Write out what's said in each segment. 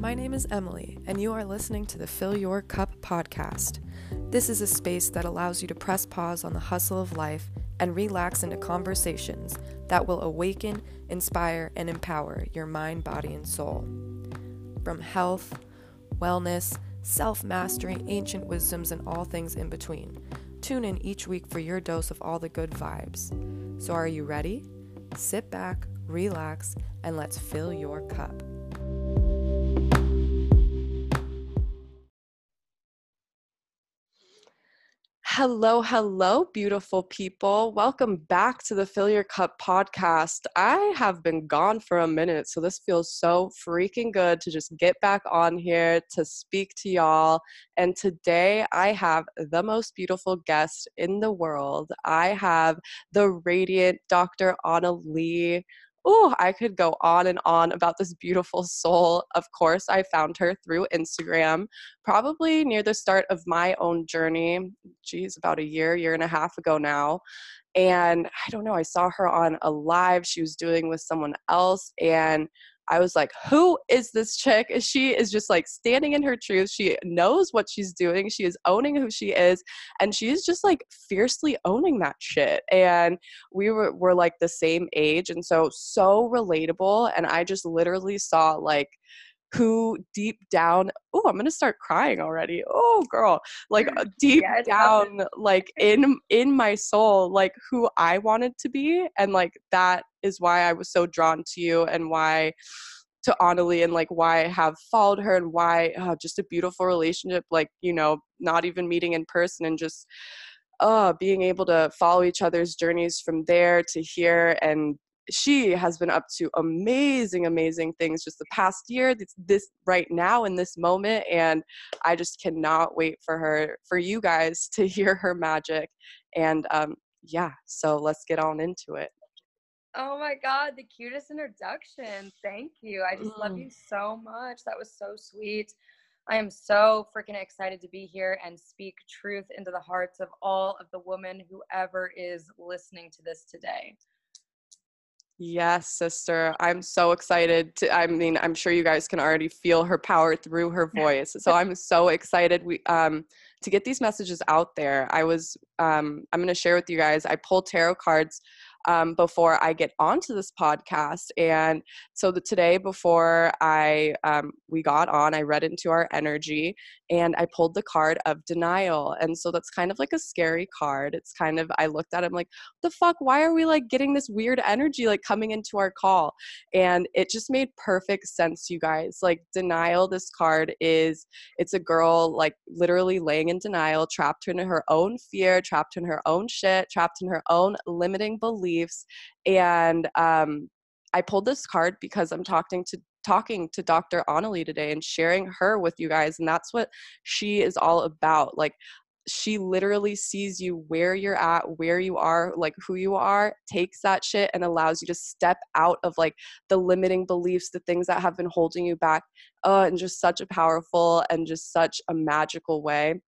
My name is Emily, and you are listening to the Fill Your Cup podcast. This is a space that allows you to press pause on the hustle of life and relax into conversations that will awaken, inspire, and empower your mind, body, and soul. From health, wellness, self mastery, ancient wisdoms, and all things in between. Tune in each week for your dose of all the good vibes. So, are you ready? Sit back, relax, and let's fill your cup. Hello, hello, beautiful people. Welcome back to the Fill Your Cup podcast. I have been gone for a minute, so this feels so freaking good to just get back on here to speak to y'all. And today I have the most beautiful guest in the world. I have the radiant Dr. Annalie oh, I could go on and on about this beautiful soul. Of course, I found her through Instagram, probably near the start of my own journey. Geez, about a year, year and a half ago now. And I don't know, I saw her on a live she was doing with someone else. And I was like, who is this chick? She is just like standing in her truth. She knows what she's doing. She is owning who she is. And she is just like fiercely owning that shit. And we were, were like the same age. And so, so relatable. And I just literally saw like, who deep down oh i'm gonna start crying already. Oh girl like uh, deep yeah, down like in in my soul like who i wanted to be and like that is why i was so drawn to you and why to Annalie and like why I have followed her and why uh, just a beautiful relationship like you know not even meeting in person and just uh being able to follow each other's journeys from there to here and she has been up to amazing amazing things just the past year this, this right now in this moment and i just cannot wait for her for you guys to hear her magic and um yeah so let's get on into it oh my god the cutest introduction thank you i just mm. love you so much that was so sweet I am so freaking excited to be here and speak truth into the hearts of all of the women whoever is listening to this today. Yes, sister. I'm so excited to I mean, I'm sure you guys can already feel her power through her voice. So I'm so excited we um to get these messages out there. I was um I'm going to share with you guys. I pull tarot cards um, before I get onto this podcast. And so the, today, before I um, we got on, I read into our energy and I pulled the card of denial. And so that's kind of like a scary card. It's kind of I looked at it, I'm like, the fuck? Why are we like getting this weird energy like coming into our call? And it just made perfect sense, you guys. Like denial. This card is it's a girl like literally laying in denial, trapped in her own fear, trapped in her own shit, trapped in her own limiting beliefs and um, i pulled this card because i'm talking to talking to dr Annalie today and sharing her with you guys and that's what she is all about like she literally sees you where you're at, where you are, like who you are, takes that shit and allows you to step out of like the limiting beliefs, the things that have been holding you back, uh, in just such a powerful and just such a magical way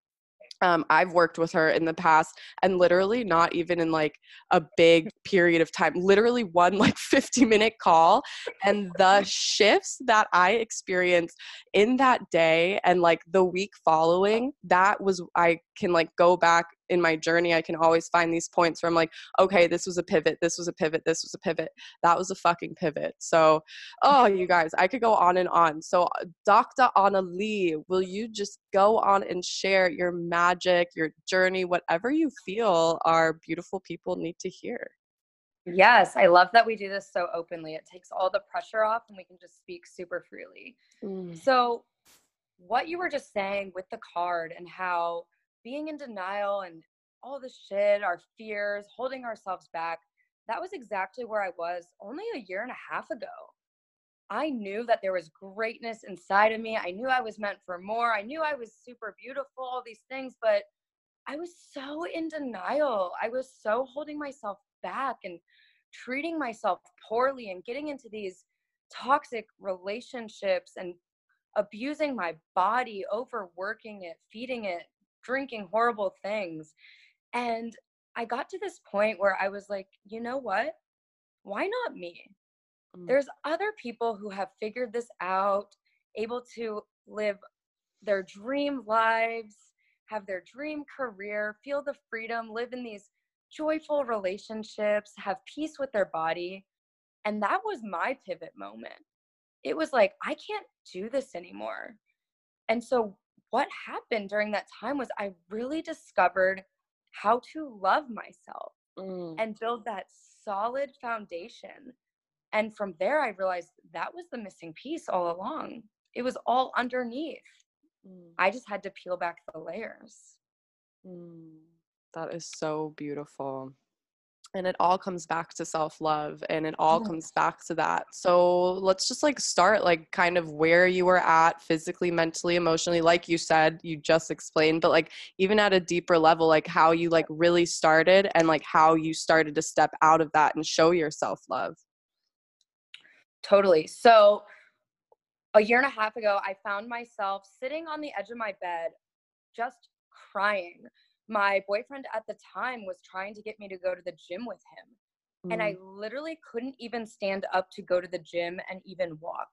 um, I've worked with her in the past and literally not even in like a big period of time, literally one like 50 minute call. And the shifts that I experienced in that day and like the week following, that was, I can like go back in my journey, I can always find these points where I'm like, okay, this was a pivot, this was a pivot, this was a pivot, that was a fucking pivot. So, oh, you guys, I could go on and on. So, Dr. Annalie, will you just go on and share your magic, your journey, whatever you feel our beautiful people need to hear? Yes, I love that we do this so openly. It takes all the pressure off and we can just speak super freely. Mm. So, what you were just saying with the card and how being in denial and all the shit, our fears, holding ourselves back, that was exactly where I was only a year and a half ago. I knew that there was greatness inside of me. I knew I was meant for more. I knew I was super beautiful, all these things, but I was so in denial. I was so holding myself back and treating myself poorly and getting into these toxic relationships and abusing my body, overworking it, feeding it drinking horrible things. And I got to this point where I was like, you know what? Why not me? Mm. There's other people who have figured this out able to live their dream lives, have their dream career, feel the freedom, live in these joyful relationships, have peace with their body. And that was my pivot moment. It was like, I can't do this anymore. And so, what happened during that time was I really discovered how to love myself mm. and build that solid foundation. And from there, I realized that was the missing piece all along. It was all underneath. Mm. I just had to peel back the layers. Mm. That is so beautiful. And it all comes back to self love and it all comes back to that. So let's just like start, like, kind of where you were at physically, mentally, emotionally. Like you said, you just explained, but like even at a deeper level, like how you like really started and like how you started to step out of that and show your self love. Totally. So a year and a half ago, I found myself sitting on the edge of my bed, just crying. My boyfriend at the time was trying to get me to go to the gym with him. Mm. And I mm. literally couldn't even stand up to go to the gym and even walk.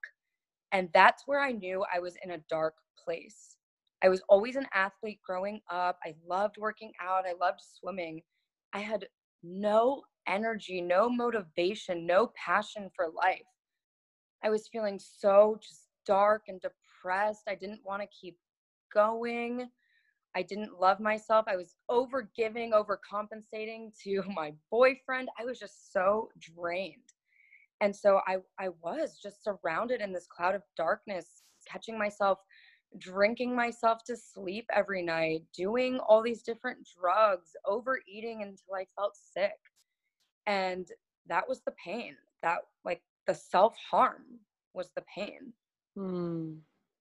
And that's where I knew I was in a dark place. I was always an athlete growing up. I loved working out, I loved swimming. I had no energy, no motivation, no passion for life. I was feeling so just dark and depressed. I didn't want to keep going. I didn't love myself. I was over giving, overcompensating to my boyfriend. I was just so drained. And so I, I was just surrounded in this cloud of darkness, catching myself drinking myself to sleep every night, doing all these different drugs, overeating until I felt sick. And that was the pain. That, like, the self harm was the pain. Mm,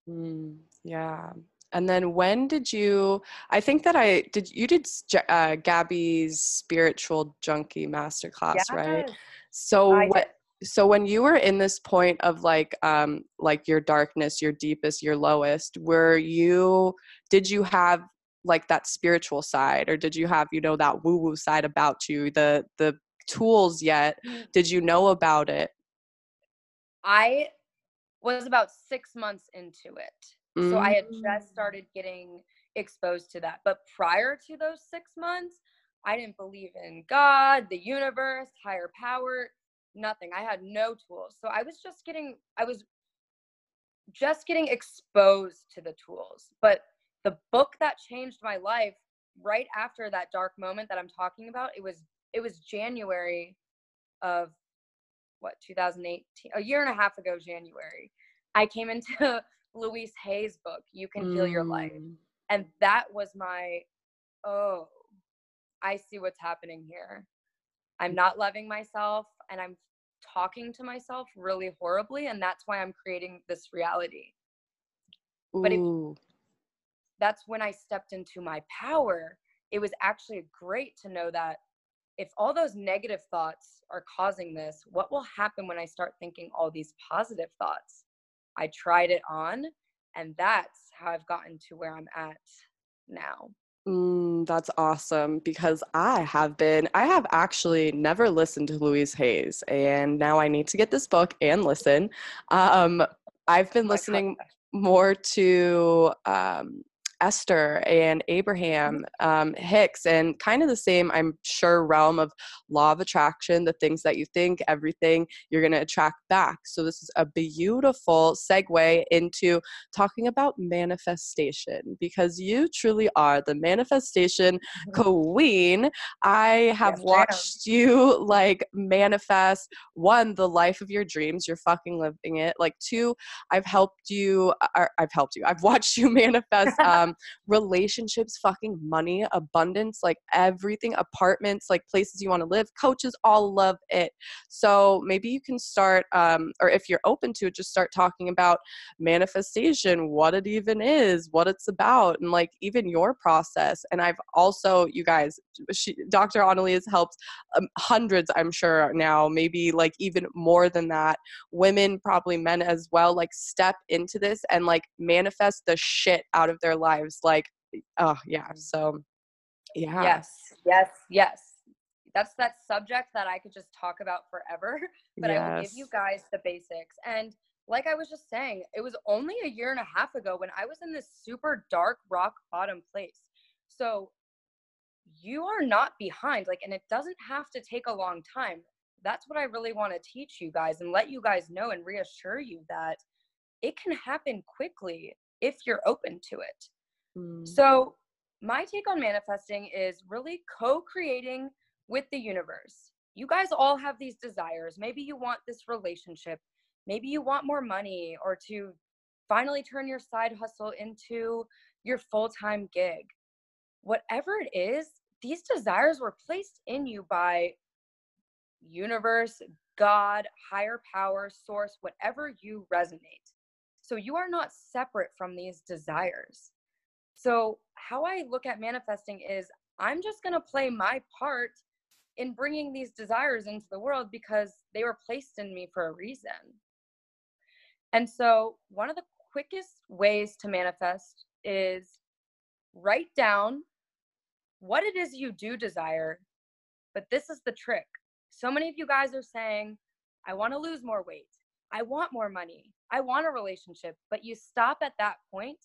mm, yeah. And then when did you? I think that I did. You did uh, Gabby's spiritual junkie masterclass, yes. right? So what? So when you were in this point of like, um, like your darkness, your deepest, your lowest, were you? Did you have like that spiritual side, or did you have you know that woo woo side about you? The the tools yet? Mm. Did you know about it? I was about six months into it. Mm-hmm. So I had just mm. started getting exposed to that. But prior to those six months, I didn't believe in God, the universe, higher power, nothing. I had no tools. So I was just getting, I was just getting exposed to the tools. But the book that changed my life right after that dark moment that I'm talking about, it was it was January of what 2018 a year and a half ago january i came into louise hay's book you can heal your life mm. and that was my oh i see what's happening here i'm not loving myself and i'm talking to myself really horribly and that's why i'm creating this reality Ooh. but it, that's when i stepped into my power it was actually great to know that if all those negative thoughts are causing this, what will happen when I start thinking all these positive thoughts? I tried it on, and that's how I've gotten to where I'm at now. Mm, that's awesome because I have been, I have actually never listened to Louise Hay's, and now I need to get this book and listen. Um, I've been listening more to um, Esther and Abraham mm-hmm. um, Hicks, and kind of the same, I'm sure, realm of law of attraction the things that you think, everything you're going to attract back. So, this is a beautiful segue into talking about manifestation because you truly are the manifestation mm-hmm. queen. I have yes, watched you like manifest one, the life of your dreams, you're fucking living it. Like, two, I've helped you, or uh, I've helped you, I've watched you manifest. Um, um, relationships, fucking money, abundance, like everything, apartments, like places you want to live. Coaches all love it. So maybe you can start, um, or if you're open to it, just start talking about manifestation, what it even is, what it's about, and like even your process. And I've also, you guys, she, Dr. Annalie has helped um, hundreds, I'm sure now, maybe like even more than that. Women, probably men as well, like step into this and like manifest the shit out of their lives lives like oh yeah mm. so yeah yes yes yes that's that subject that i could just talk about forever but yes. i will give you guys the basics and like I was just saying, it was only a year and a half ago when I was in this super dark rock bottom place. So you are not behind. Like, and it doesn't have to take a long time. That's what I really want to teach you guys and let you guys know and reassure you that it can happen quickly if you're open to it. Mm. So, my take on manifesting is really co creating with the universe. You guys all have these desires. Maybe you want this relationship maybe you want more money or to finally turn your side hustle into your full-time gig whatever it is these desires were placed in you by universe god higher power source whatever you resonate so you are not separate from these desires so how i look at manifesting is i'm just going to play my part in bringing these desires into the world because they were placed in me for a reason and so, one of the quickest ways to manifest is write down what it is you do desire. But this is the trick. So many of you guys are saying, I want to lose more weight. I want more money. I want a relationship. But you stop at that point.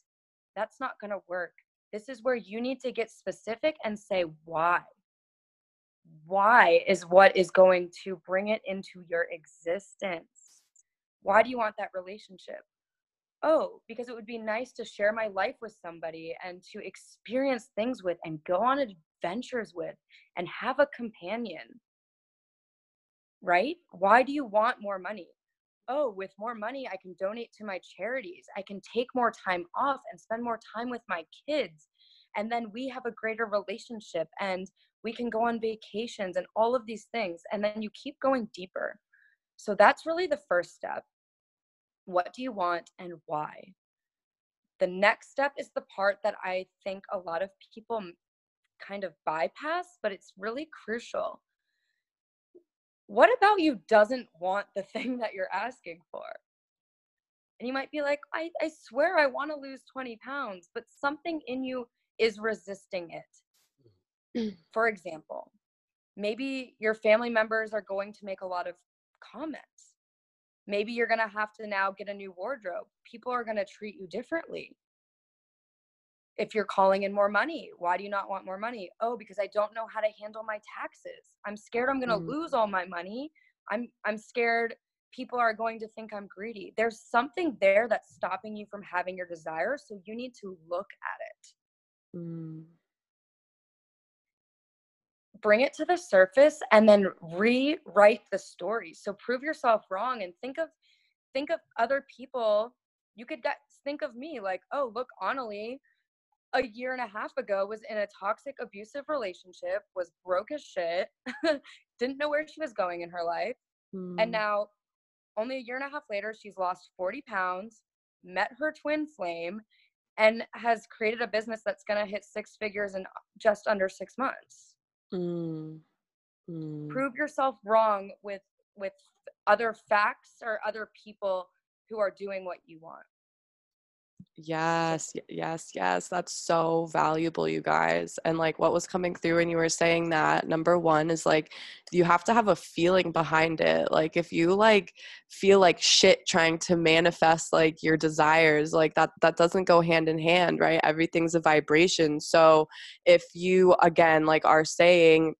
That's not going to work. This is where you need to get specific and say why. Why is what is going to bring it into your existence. Why do you want that relationship? Oh, because it would be nice to share my life with somebody and to experience things with and go on adventures with and have a companion. Right? Why do you want more money? Oh, with more money, I can donate to my charities. I can take more time off and spend more time with my kids. And then we have a greater relationship and we can go on vacations and all of these things. And then you keep going deeper. So that's really the first step. What do you want and why? The next step is the part that I think a lot of people kind of bypass, but it's really crucial. What about you doesn't want the thing that you're asking for? And you might be like, I, I swear I want to lose 20 pounds, but something in you is resisting it. Mm. For example, maybe your family members are going to make a lot of comments maybe you're going to have to now get a new wardrobe people are going to treat you differently if you're calling in more money why do you not want more money? Oh because i don't know how to handle my taxes. I'm scared i'm going to mm. lose all my money. I'm i'm scared people are going to think i'm greedy. There's something there that's stopping you from having your desire so you need to look at it. Mm. Bring it to the surface and then rewrite the story. So prove yourself wrong and think of think of other people. You could get think of me like oh look Annalie a year and a half ago was in a toxic abusive relationship was broke as shit didn't know where she was going in her life mm. and hmm. now only a year and a half later she's lost 40 pounds met her twin flame and has created a business that's going to hit six figures in just under six months Mm. Mm. Prove yourself wrong with with other facts or other people who are doing what you want. Yes, yes, yes. That's so valuable, you guys. And like what was coming through when you were saying that, number one is like you have to have a feeling behind it. Like if you like feel like shit trying to manifest like your desires, like that that doesn't go hand in hand, right? Everything's a vibration. So if you again like are saying,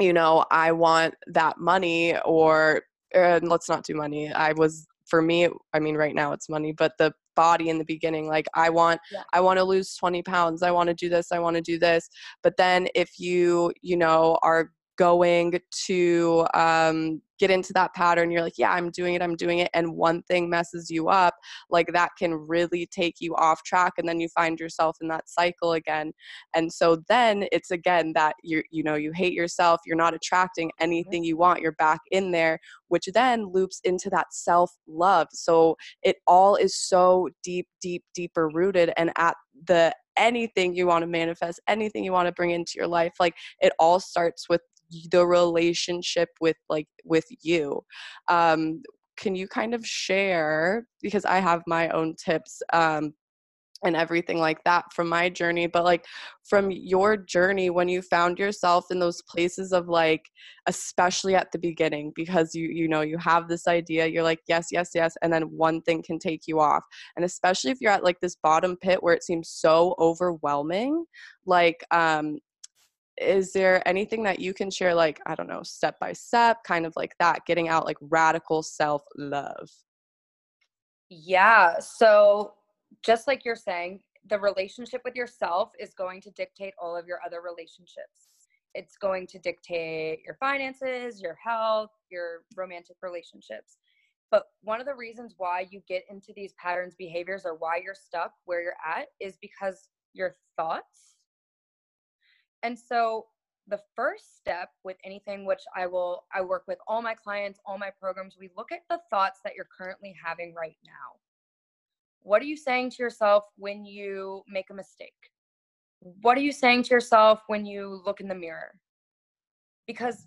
you know, I want that money or uh, let's not do money. I was for me i mean right now it's money but the body in the beginning like i want yeah. i want to lose 20 pounds i want to do this i want to do this but then if you you know are going to um, get into that pattern you're like yeah i'm doing it i'm doing it and one thing messes you up like that can really take you off track and then you find yourself in that cycle again. And so then it's again that you you know you hate yourself you're not attracting anything you want you're back in there which then loops into that self love so it all is so deep deep deeper rooted and at the anything you want to manifest anything you want to bring into your life like it all starts with the relationship with like with you um, can you kind of share because i have my own tips um, and everything like that from my journey but like from your journey when you found yourself in those places of like especially at the beginning because you you know you have this idea you're like yes yes yes and then one thing can take you off and especially if you're at like this bottom pit where it seems so overwhelming like um is there anything that you can share like i don't know step by step kind of like that getting out like radical self love yeah so just like you're saying, the relationship with yourself is going to dictate all of your other relationships. It's going to dictate your finances, your health, your romantic relationships. But one of the reasons why you get into these patterns, behaviors, or why you're stuck where you're at is because your thoughts. And so the first step with anything which I will I work with all my clients, all my programs, we look at the thoughts that you're currently having right now. What are you saying to yourself when you make a mistake? What are you saying to yourself when you look in the mirror? Because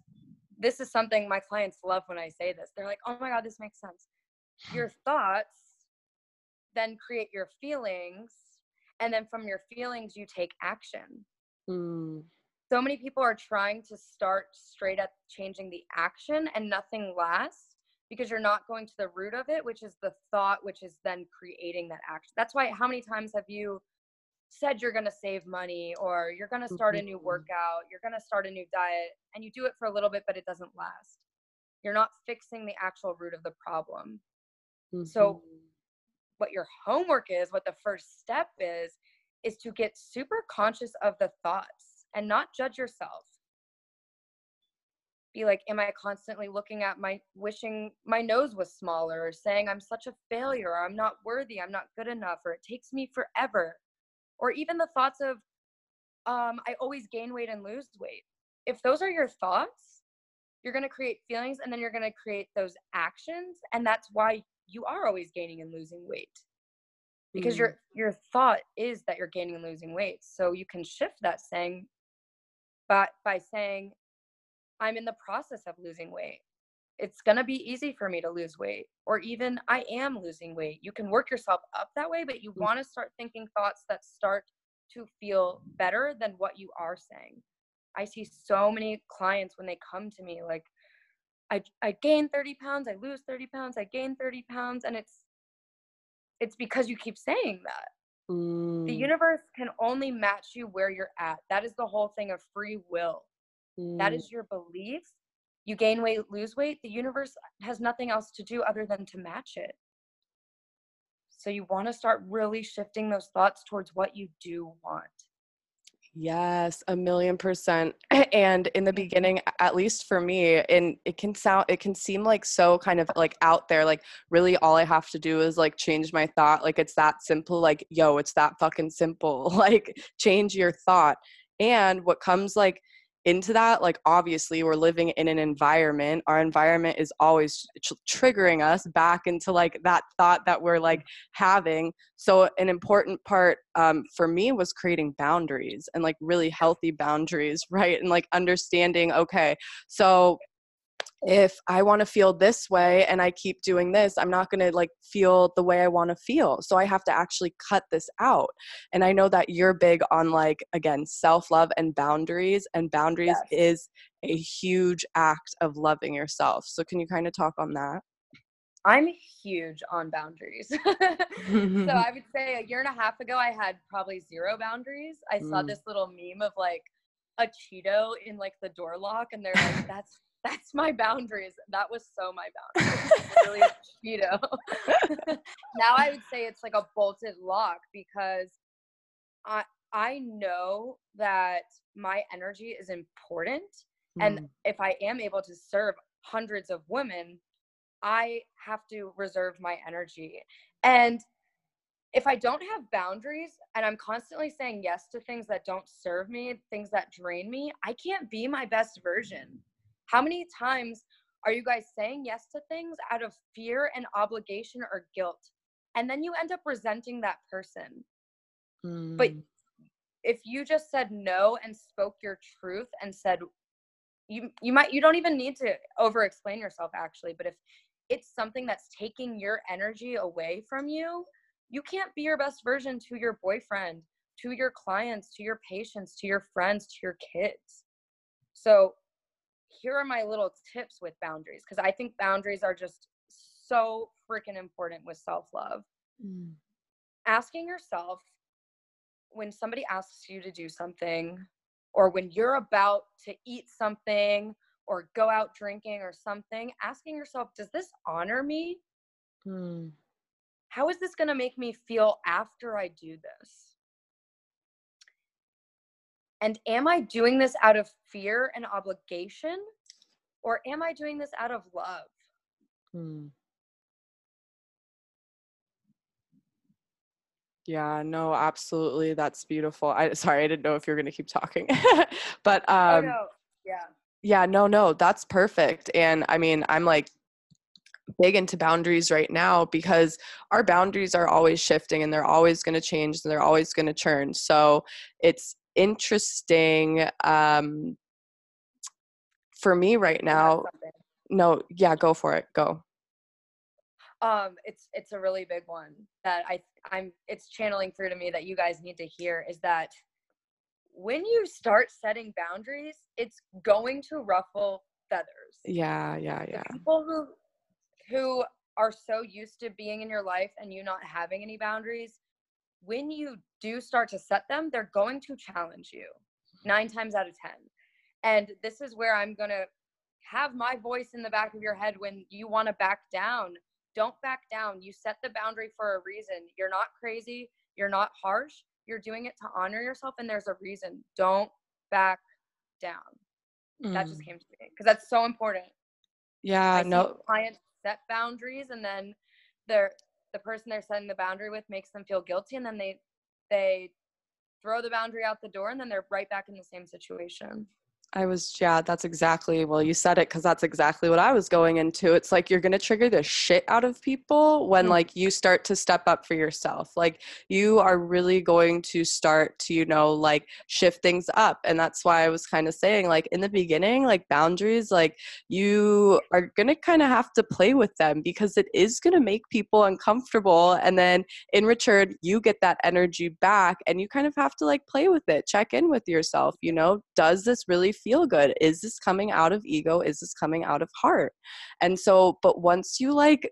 this is something my clients love when I say this. They're like, oh my God, this makes sense. Your thoughts then create your feelings, and then from your feelings, you take action. Mm. So many people are trying to start straight at changing the action, and nothing lasts because you're not going to the root of it, which is the thought, which is then creating that action. That's why, how many times have you said you're going to save money or you're going to start a new mm-hmm. workout, you're going to start a new diet, and you do it for a little bit, but it doesn't last? You're not fixing the actual root of the problem. Mm-hmm. So, what your homework is, what the first step is, is to get super conscious of the thoughts and not judge yourself. Be like am i constantly looking at my wishing my nose was smaller or saying i'm such a failure or i'm not worthy i'm not good enough or it takes me forever. Or even the thoughts of um, i always gain weight and lose weight. If those are your thoughts you're going to create feelings and then you're going to create those actions and that's why you are always gaining and losing weight because mm. your your thought is that you're gaining and losing weight so you can shift that saying but by saying I'm in the process of losing weight. It's going to be easy for me to lose weight, or even I am losing weight. You can work yourself up that way, but you mm. want to start thinking thoughts that start to feel better than what you are saying. I see so many clients when they come to me like, I, I gain 30 pounds, I lose 30 pounds, I gain 30 pounds. And it's, it's because you keep saying that. Mm. The universe can only match you where you're at. That is the whole thing of free will. Mm. That is your belief. You gain weight, lose weight. The universe has nothing else to do other than to match it. So you want to start really shifting those thoughts towards what you do want. Yes, a million percent. And in the mm-hmm. beginning, at least for me, and it can sound, it can seem like so kind of like out there. Like, really, all I have to do is like change my thought. Like, it's that simple. Like, yo, it's that fucking simple. Like, change your thought. And what comes like into that like obviously we're living in an environment our environment is always tr- triggering us back into like that thought that we're like having. So an important part um, for me was creating boundaries and like really healthy boundaries right? And like understanding okay so if I want to feel this way and I keep doing this, I'm not going to like feel the way I want to feel. So I have to actually cut this out. And I know that you're big on like, again, self love and boundaries, and boundaries yes. is a huge act of loving yourself. So can you kind of talk on that? I'm huge on boundaries. so I would say a year and a half ago, I had probably zero boundaries. I saw mm. this little meme of like a Cheeto in like the door lock, and they're like, that's that's my boundaries. That was so my boundaries. really Cheeto. now I would say it's like a bolted lock because I I know that my energy is important. Mm. And if I am able to serve hundreds of women, I have to reserve my energy. And if I don't have boundaries and I'm constantly saying yes to things that don't serve me, things that drain me, I can't be my best version. How many times are you guys saying yes to things out of fear and obligation or guilt? And then you end up resenting that person. Mm. But if you just said no and spoke your truth and said, you you might you don't even need to over explain yourself actually but if it's something that's taking your energy away from you you can't be your best version to your boyfriend, to your clients, to your patients, to your friends, to your kids. So, here are my little tips with boundaries because I think boundaries are just so freaking important with self love. Mm. Asking yourself when somebody asks you to do something, or when you're about to eat something, or go out drinking or something, asking yourself, does this honor me? Mm. How is this going to make me feel after I do this? And am I doing this out of fear and obligation? Or am I doing this out of love? Hmm. Yeah, no, absolutely. That's beautiful. I sorry, I didn't know if you were gonna keep talking. but oh, um oh, no. yeah. Yeah, no, no, that's perfect. And I mean, I'm like big into boundaries right now because our boundaries are always shifting and they're always going to change and they're always going to churn. So it's interesting um, for me right now. No, yeah, go for it. Go. Um, it's it's a really big one that I I'm it's channeling through to me that you guys need to hear is that when you start setting boundaries, it's going to ruffle feathers. Yeah, yeah, yeah. The people who who are so used to being in your life and you not having any boundaries, when you do start to set them, they're going to challenge you nine times out of 10. And this is where I'm going to have my voice in the back of your head when you want to back down. Don't back down. You set the boundary for a reason. You're not crazy. You're not harsh. You're doing it to honor yourself, and there's a reason. Don't back down. Mm. That just mm. came to me because that's so important. Yeah, I no. Clients set boundaries and then they're the person they're setting the boundary with makes them feel guilty and then they they throw the boundary out the door and then they're right back in the same situation I was, yeah, that's exactly, well, you said it because that's exactly what I was going into. It's like you're going to trigger the shit out of people when, mm-hmm. like, you start to step up for yourself. Like, you are really going to start to, you know, like, shift things up. And that's why I was kind of saying, like, in the beginning, like, boundaries, like, you are going to kind of have to play with them because it is going to make people uncomfortable. And then in return, you get that energy back and you kind of have to, like, play with it, check in with yourself, you know, does this really feel good. Is this coming out of ego? Is this coming out of heart? And so but once you like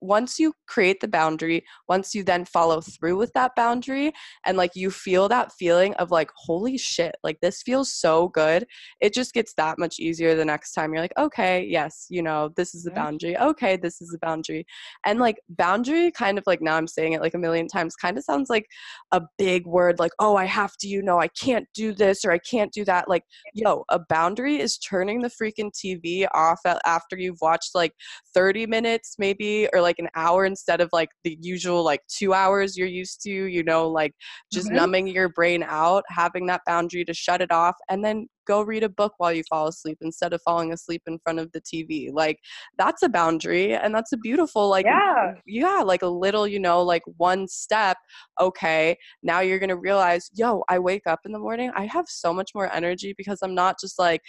once you create the boundary, once you then follow through with that boundary and like you feel that feeling of like, holy shit, like this feels so good, it just gets that much easier the next time. You're like, okay, yes, you know, this is the boundary. Okay, this is the boundary. And like boundary kind of like now I'm saying it like a million times, kind of sounds like a big word, like, oh, I have to, you know, I can't do this or I can't do that. Like, yo, a boundary is turning the freaking TV off after you've watched like 30 minutes maybe or like like an hour instead of like the usual like two hours you're used to, you know, like just mm-hmm. numbing your brain out, having that boundary to shut it off, and then go read a book while you fall asleep instead of falling asleep in front of the TV. Like that's a boundary and that's a beautiful like yeah, yeah like a little, you know, like one step. Okay, now you're going to realize, "Yo, I wake up in the morning, I have so much more energy because I'm not just like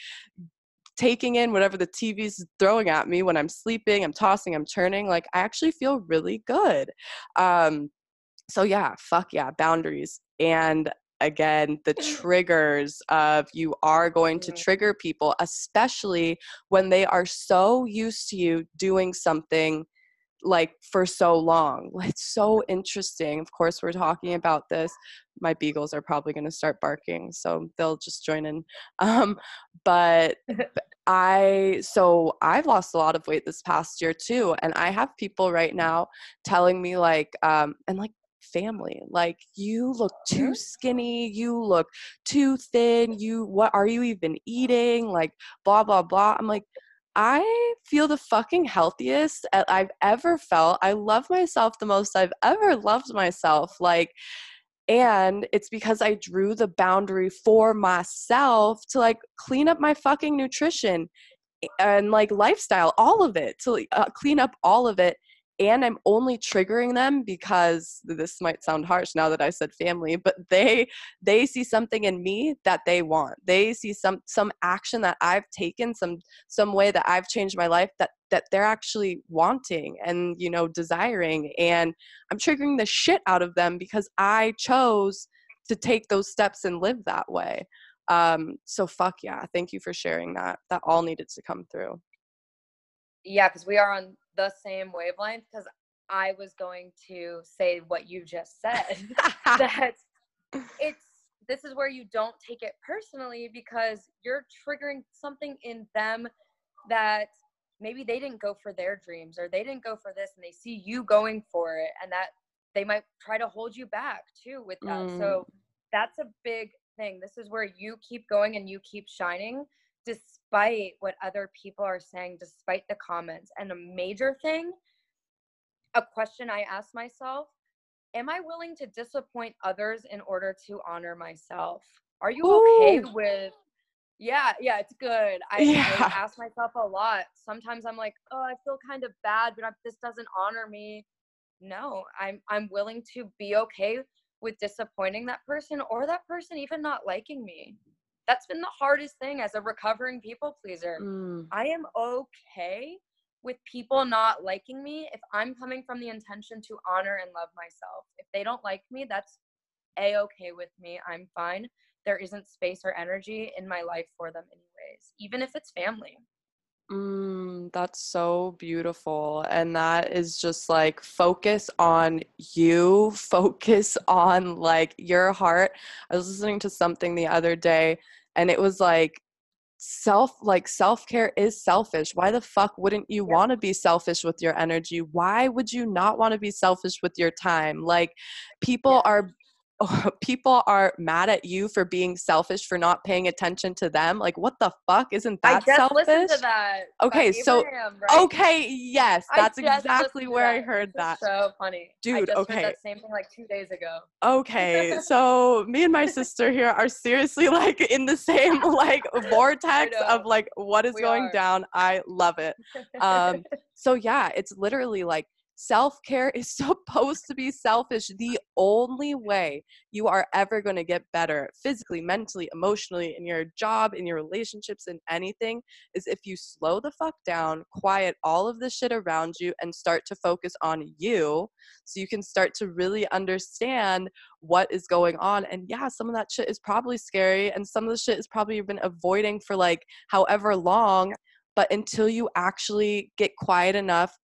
taking in whatever the TV's throwing at me when I'm sleeping, I'm tossing, I'm turning. Like I actually feel really good. Um, so yeah, fuck yeah, boundaries. And again, the triggers of you are going to mm-hmm. trigger people, especially when they are so used to you doing something like for so long. It's so interesting. Of course, we're talking about this. My beagles are probably going to start barking, so they'll just join in. Um, but I, so I've lost a lot of weight this past year too. And I have people right now telling me, like, um, and like, family like you look too skinny you look too thin you what are you even eating like blah blah blah i'm like I feel the fucking healthiest I've ever felt. I love myself the most I've ever loved myself. Like, and it's because I drew the boundary for myself to like clean up my fucking nutrition and like lifestyle, all of it, to uh, clean up all of it and I'm only triggering them because this might sound harsh now that I said family, but they they see something in me that they want. They see some some action that I've taken, some some way that I've changed my life that that they're actually wanting and you know desiring and I'm triggering the shit out of them because I chose to take those steps and live that way. Um, so fuck yeah, thank you for sharing that. That all needed to come through. Yeah, because we are on the same wavelength. Because I was going to say what you just said that it's this is where you don't take it personally because you're triggering something in them that maybe they didn't go for their dreams or they didn't go for this and they see you going for it and that they might try to hold you back too with that. Mm. So that's a big thing. This is where you keep going and you keep shining despite what other people are saying, despite the comments. And a major thing, a question I ask myself Am I willing to disappoint others in order to honor myself? Are you Ooh. okay with yeah, yeah, it's good. I, yeah. I, ask myself a lot. Sometimes I'm like, oh, I feel kind of bad, but I, this doesn't honor me. No, I'm I'm willing to be okay with disappointing that person or that person even not liking me. That's been the hardest thing as a recovering people pleaser. Mm. I am okay with people not liking me if I'm coming from the intention to honor and love myself. If they don't like me, that's a okay with me. I'm fine. There isn't space or energy in my life for them, anyways, even if it's family. Mm, that's so beautiful. And that is just like focus on you, focus on like your heart. I was listening to something the other day and it was like self like self-care is selfish. Why the fuck wouldn't you yeah. want to be selfish with your energy? Why would you not want to be selfish with your time? Like people yeah. are people are mad at you for being selfish for not paying attention to them like what the fuck? Isn't that I just selfish listened to that okay so right? okay yes that's exactly where i heard that. so funny. Dude okay. that same thing like two days ago. Okay so me and my sister here are seriously like in the same like vortex of like what is we going are. down. I love it. Um so yeah it's literally like Self care is supposed to be selfish. The only way you are ever going to get better physically, mentally, emotionally, in your job, in your relationships, in anything is if you slow the fuck down, quiet all of the shit around you, and start to focus on you so you can start to really understand what is going on. And yeah, some of that shit is probably scary, and some of the shit is probably you've been avoiding for like however long. But until you actually get quiet enough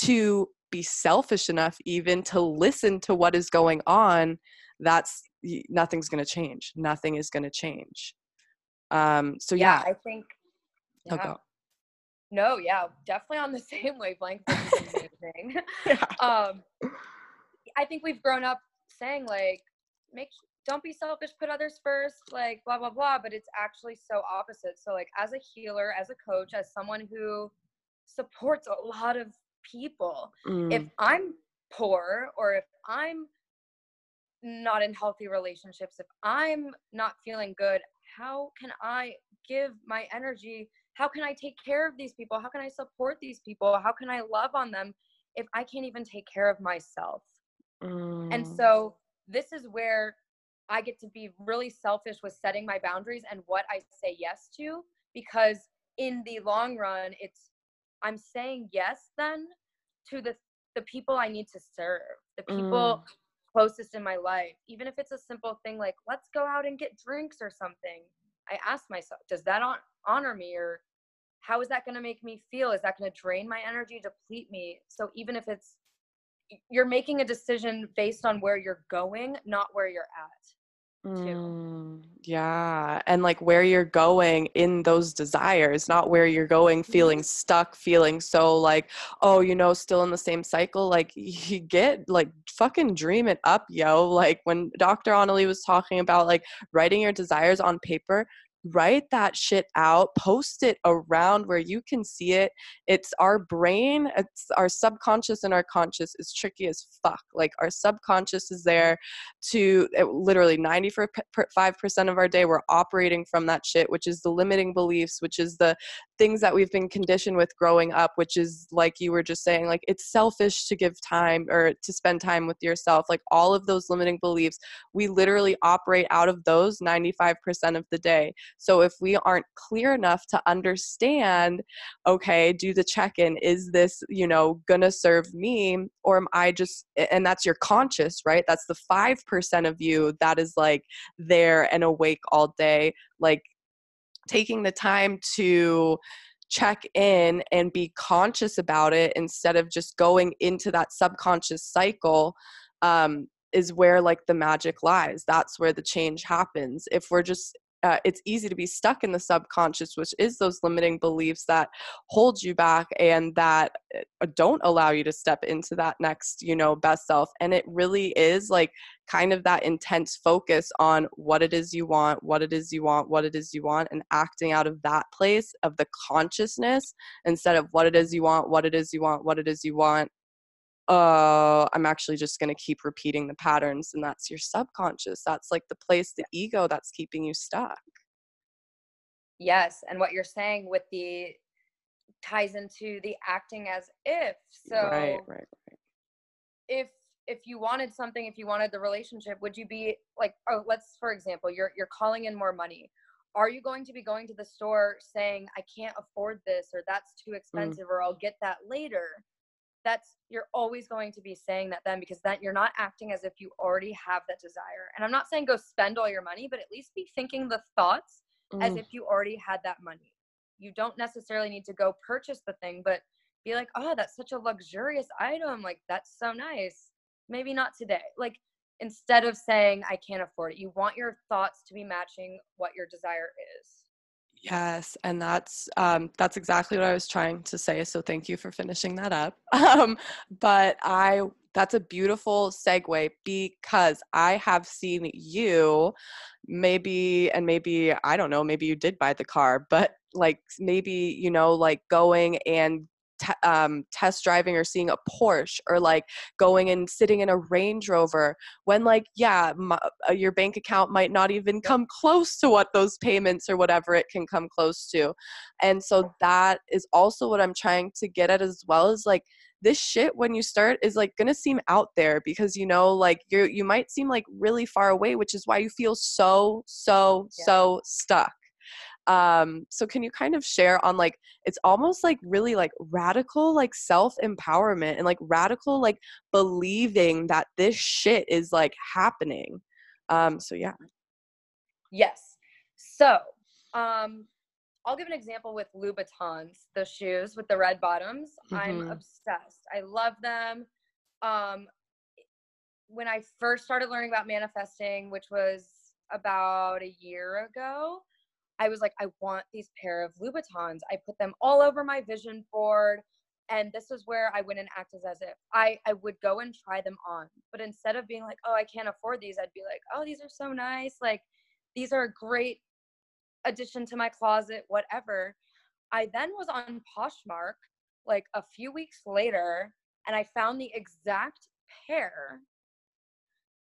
to be selfish enough even to listen to what is going on that's nothing's going to change. Nothing is going to change. Um so yeah, yeah. I think oh, yeah. No yeah definitely on the same wavelength yeah. um i think we've grown up saying like make don't be selfish put others first like blah blah blah but it's actually so opposite. So like as a healer as a coach as someone who supports a lot of people. Mm. If I'm poor or if I'm not in healthy relationships, if I'm not feeling good, how can I give my energy? How can I take care of these people? How can I support these people? How can I love on them if I can't even take care of myself? Mm. And so this is where I get to be really selfish with setting my boundaries and what I say yes to because in the long run it's I'm saying yes then to the the people I need to serve, the people mm. closest in my life. Even if it's a simple thing like let's go out and get drinks or something. I ask myself, does that on- honor me or how is that going to make me feel? Is that going to drain my energy, deplete me? So even if it's you're making a decision based on where you're going, not where you're at. Mm, yeah. And like where you're going in those desires, not where you're going feeling mm-hmm. stuck, feeling so like, oh, you know, still in the same cycle. Like you get like fucking dream it up, yo. Like when Dr. Annalie was talking about like writing your desires on paper, write that shit out post it around where you can see it. It's our brain it's our subconscious and our conscious is tricky as fuck. Like our subconscious is there to it, literally 95% of our day we're operating from that shit which is the limiting beliefs which is the things that we've been conditioned with growing up which is like you were just saying like it's selfish to give time or to spend time with yourself like all of those limiting beliefs we literally operate out of those 95% of the day. So if we aren't clear enough to understand okay do the check-in is this you know gonna serve me or am i just and that's your conscious right? That's the 5% of you that is like there and awake all day like taking the time to check in and be conscious about it instead of just going into that subconscious cycle um, is where like the magic lies that's where the change happens if we're just uh, it's easy to be stuck in the subconscious, which is those limiting beliefs that hold you back and that uh, don't allow you to step into that next, you know, best self. And it really is like kind of that intense focus on what it is you want, what it is you want, what it is you want, and acting out of that place of the consciousness instead of what it is you want, what it is you want, what it is you want, uh, I'm actually just going to keep repeating the patterns. And that's your subconscious. That's like the place, the ego that's keeping you stuck. Yes. And what you're saying with the ties into the acting as if. So, right, right, right. If, if you wanted something, if you wanted the relationship, would you be like, oh, let's, for example, you're, you're calling in more money. Are you going to be going to the store saying, I can't afford this or that's too mm. expensive mm. or I'll get that later? that's you're always going to be saying that then because then you're not acting as if you already have that desire. And I'm not saying go spend all your money, but at least be thinking the thoughts mm. as if you already had that money. You don't necessarily need to go purchase the thing, but be like, "Oh, that's such a luxurious item. Like that's so nice." Maybe not today. Like instead of saying I can't afford it, you want your thoughts to be matching what your desire is. Yes, and that's um, that's exactly what I was trying to say. So thank you for finishing that up. Um, but I that's a beautiful segue because I have seen you maybe and maybe I don't know maybe you did buy the car but like maybe you know like going and um, test driving or seeing a Porsche or like going and sitting in a Range Rover when like yeah my, uh, your bank account might not even come close to what those payments or whatever it can come close to. And so that is also what I'm trying to get at as well as like this shit when you start is like gonna seem out there because you know like you you might seem like really far away which is why you feel so so yeah. so stuck um so can you kind of share on like it's almost like really like radical like self empowerment and like radical like believing that this shit is like happening um so yeah yes so um I'll give an example with Louboutins, the shoes with the red bottoms. Mm-hmm. I'm obsessed. I love them. Um, when I first started learning about manifesting, which was about a year ago, I was like, I want these pair of Louboutins. I put them all over my vision board. And this is where I went and acted as if I, I would go and try them on. But instead of being like, oh, I can't afford these, I'd be like, oh, these are so nice. Like, these are a great addition to my closet, whatever. I then was on Poshmark like a few weeks later and I found the exact pair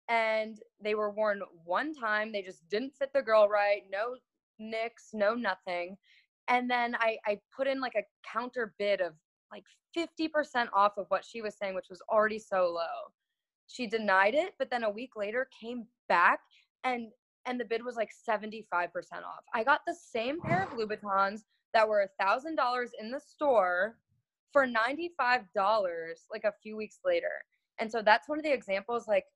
and they were worn one time. They just didn't fit the girl right. No nicks, no nothing. And then I, I put in like a counter bid of like 50% off of what she was saying, which was already so low. She denied it, but then a week later came back and and the bid was like 75% off. I got the same pair of Louboutins that were a thousand dollars in the store for $95 like a few weeks later. And so that's one of the examples like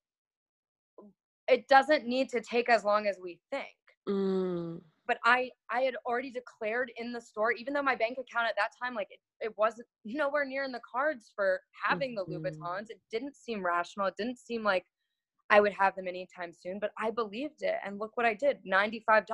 it doesn't need to take as long as we think. Mm but I I had already declared in the store, even though my bank account at that time, like it, it wasn't nowhere near in the cards for having mm-hmm. the Louboutins. It didn't seem rational. It didn't seem like I would have them anytime soon, but I believed it. And look what I did $95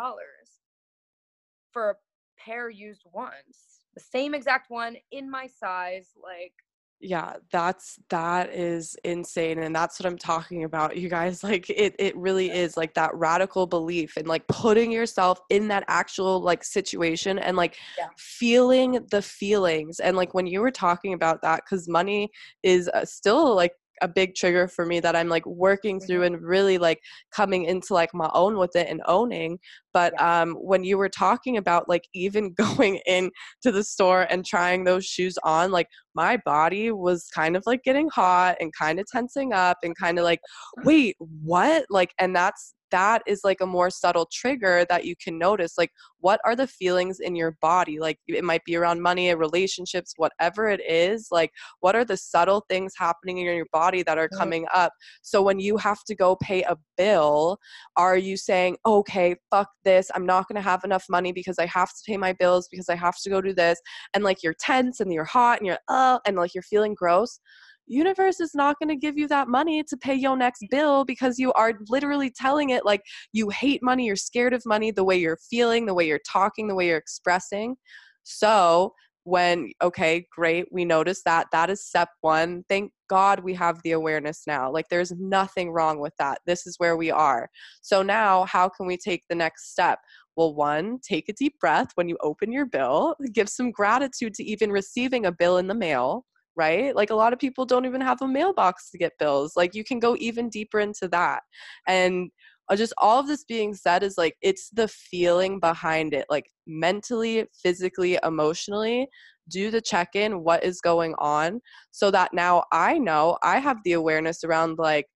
for a pair used once. The same exact one in my size. Like, yeah that's that is insane and that's what i'm talking about you guys like it it really is like that radical belief and like putting yourself in that actual like situation and like yeah. feeling the feelings and like when you were talking about that cuz money is uh, still like a big trigger for me that I'm like working through mm-hmm. and really like coming into like my own with it and owning. But um, when you were talking about like even going in to the store and trying those shoes on like my body was kind of like getting hot and kind of tensing up and kind of like wait what? Like and that's that is like a more subtle trigger that you can notice like what are the feelings in your body? Like it might be around money relationships whatever it is like what are the subtle things happening in your body that are coming up? So when you have to go pay a bill are you saying okay fuck this i'm not going to have enough money because i have to pay my bills because i have to go do this and like you're tense and you're hot and you're uh and like you're feeling gross universe is not going to give you that money to pay your next bill because you are literally telling it like you hate money you're scared of money the way you're feeling the way you're talking the way you're expressing. So when okay great we notice that that is step 1 thank god we have the awareness now like there's nothing wrong with that this is where we are so now how can we take the next step well, one, take a deep breath when you open your bill, give some gratitude to even receiving a bill in the mail right? Like a lot of people don't even have a mailbox to get bills. Like you can go even deeper into that. And just all of this being said is like it's the feeling behind it, like mentally, physically, emotionally. Do the check in, what is going on, so that now I know I have the awareness around like,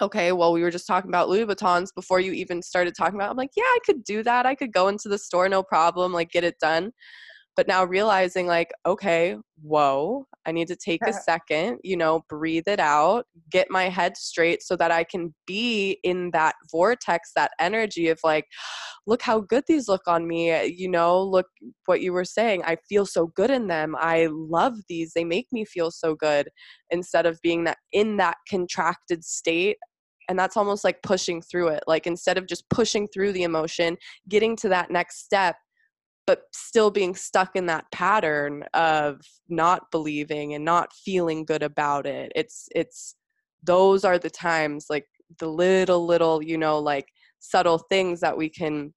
okay, well, we were just talking about Louis Vuittons before you even started talking about. It. I'm like, yeah, I could do that. I could go into the store, no problem, like get it done but now realizing like okay whoa i need to take a second you know breathe it out get my head straight so that i can be in that vortex that energy of like look how good these look on me uh, you know look what you were saying i feel so good in them i love these they make me feel so good instead of being that in that contracted state and that's almost like pushing through it like instead of just pushing through the emotion getting to that next step but still being stuck in that pattern of not believing and not feeling good about it. It's it's those are the times like the little little you know like subtle things that we can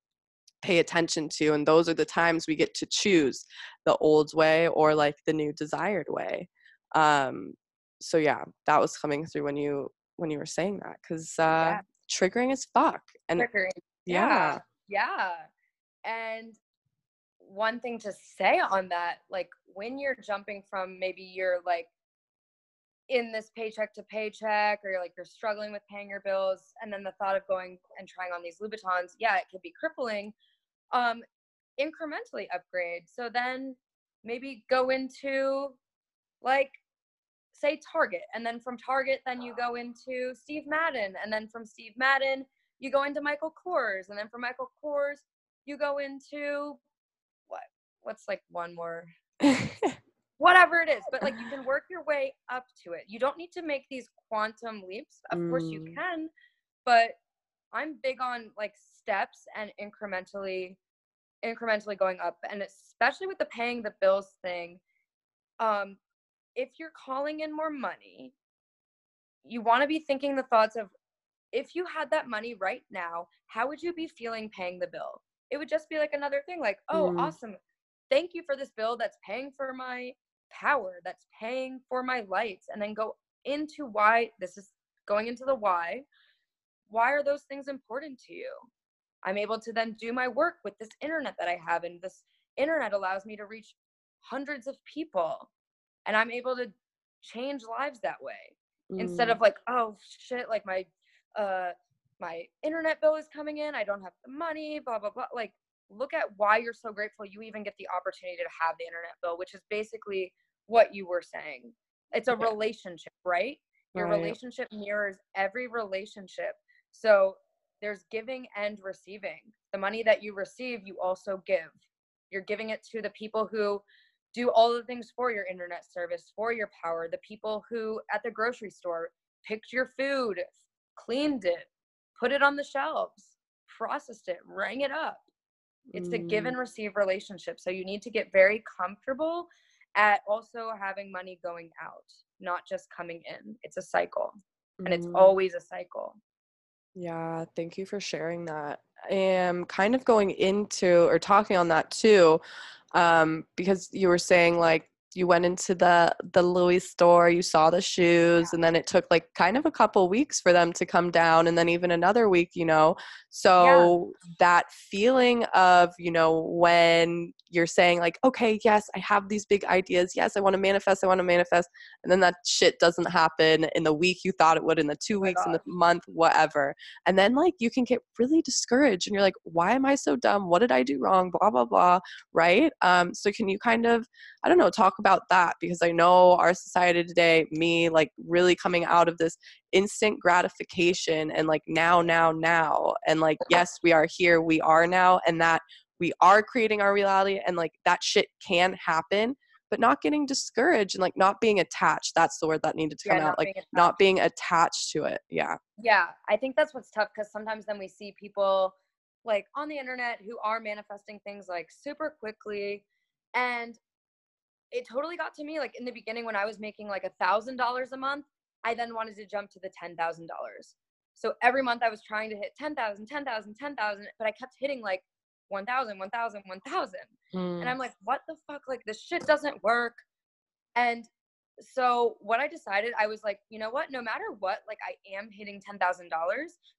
pay attention to and those are the times we get to choose the old way or like the new desired way. Um so yeah that was coming through when you when you were saying that because uh yeah. triggering is fuck and triggering. yeah. Yeah. And one thing to say on that like when you're jumping from maybe you're like in this paycheck to paycheck or you're like you're struggling with paying your bills and then the thought of going and trying on these Louboutins yeah it could be crippling um incrementally upgrade. So then maybe go into like say Target and then from Target then you go into Steve Madden and then from Steve Madden you go into Michael Kors and then from Michael Kors you go into what's like one more whatever it is but like you can work your way up to it you don't need to make these quantum leaps of mm. course you mm. can but i'm big on like steps and incrementally incrementally going up and especially with the paying the bills thing um if you're calling in more money you want to be thinking the thoughts of if you had that money right now how would you be feeling paying the bill it would just be like another thing like oh mm. awesome thank you for this bill that's paying for my power, that's paying for my lights, and then go into why this is going into the why. Why are those things important to you? I'm able to then do my work with this internet that I have, and this internet allows me to reach hundreds of people, and I'm able to change lives that way mm. instead of like, oh shit, like my uh my internet bill is coming in, I don't have the money, blah blah blah. Like look at why you're so grateful you even get the opportunity to have the internet bill, which is basically what you were saying. It's a relationship, right? Your right. relationship mirrors every relationship. So there's giving and receiving. The money that you receive, you also give. You're giving it to the people who do all the things for your internet service, for your power, the people who at the grocery store picked your food, cleaned it, put it on the shelves, processed it, rang it up. It's mm. a give and receive relationship. So you need to get very comfortable at also having money going out, not just coming in. It's a cycle. Mm. And it's mm. always a cycle. Yeah, thank you for sharing that. I am kind of going into or talking on that too, um, because you were saying like you went into the the Louis store, you saw the shoes, yeah. and then it took like kind of a couple weeks for them to come down, and then even another week, you know. So yeah. that feeling of you know when you're saying like, okay, yes, I have these big ideas, yes, I want to manifest, I want to manifest, and then that shit doesn't happen in the week you thought it would, in the two oh weeks, in the month, whatever, and then like you can get really discouraged, and you're like, why am I so dumb? What did I do wrong? Blah blah blah, right? Um, so can you kind of, I don't know, talk about that because I know our society today, me like really coming out of this instant gratification and like now, now, now. And like, yes, we are here, we are now, and that we are creating our reality and like that shit can happen but not getting discouraged and like not being attached. That's the word that needed to come yeah, out like being not being attached to it. Yeah. Yeah i think that's what's tough because sometimes then we see people like on the internet who are manifesting things like super quickly and it totally got to me like in the beginning when I was making like a thousand dollars a month, I then wanted to jump to the ten thousand dollars. So every month I was trying to hit 10,000, 10,000, 10,000, but I kept hitting like 1,000, 1,000, 1,000. Mm. And I'm like, what the fuck? Like, this shit doesn't work. And so what I decided, I was like, you know what? No matter what, like, I am hitting $10,000,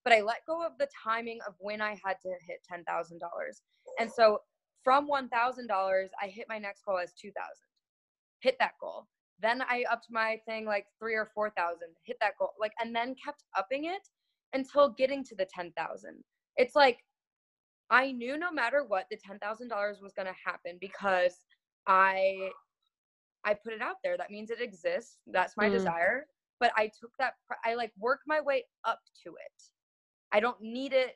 but I let go of the timing of when I had to hit $10,000. And so from $1,000, I hit my next goal as 2,000 hit that goal. Then I upped my thing like three or 4,000, hit that goal. Like, and then kept upping it until getting to the 10,000. It's like, I knew no matter what, the $10,000 was going to happen because I, I put it out there. That means it exists. That's my mm. desire. But I took that, I like worked my way up to it. I don't need it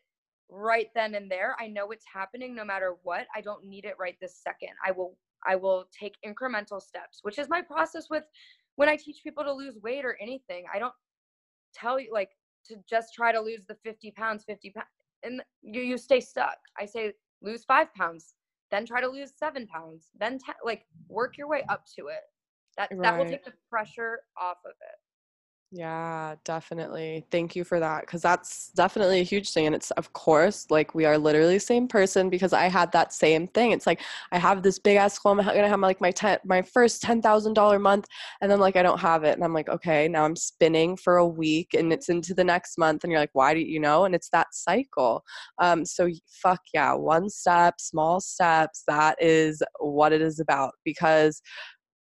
right then and there. I know it's happening no matter what. I don't need it right this second. I will I will take incremental steps, which is my process with when I teach people to lose weight or anything. I don't tell you like to just try to lose the 50 pounds, 50 pounds, and you, you stay stuck. I say lose five pounds, then try to lose seven pounds, then like work your way up to it. That right. that will take the pressure off of it. Yeah, definitely. Thank you for that because that's definitely a huge thing. And it's, of course, like we are literally same person because I had that same thing. It's like I have this big ass goal. I'm gonna have like my ten, my first ten thousand dollar month, and then like I don't have it, and I'm like, okay, now I'm spinning for a week, and it's into the next month, and you're like, why do you know? And it's that cycle. Um, so fuck yeah, one step, small steps. That is what it is about because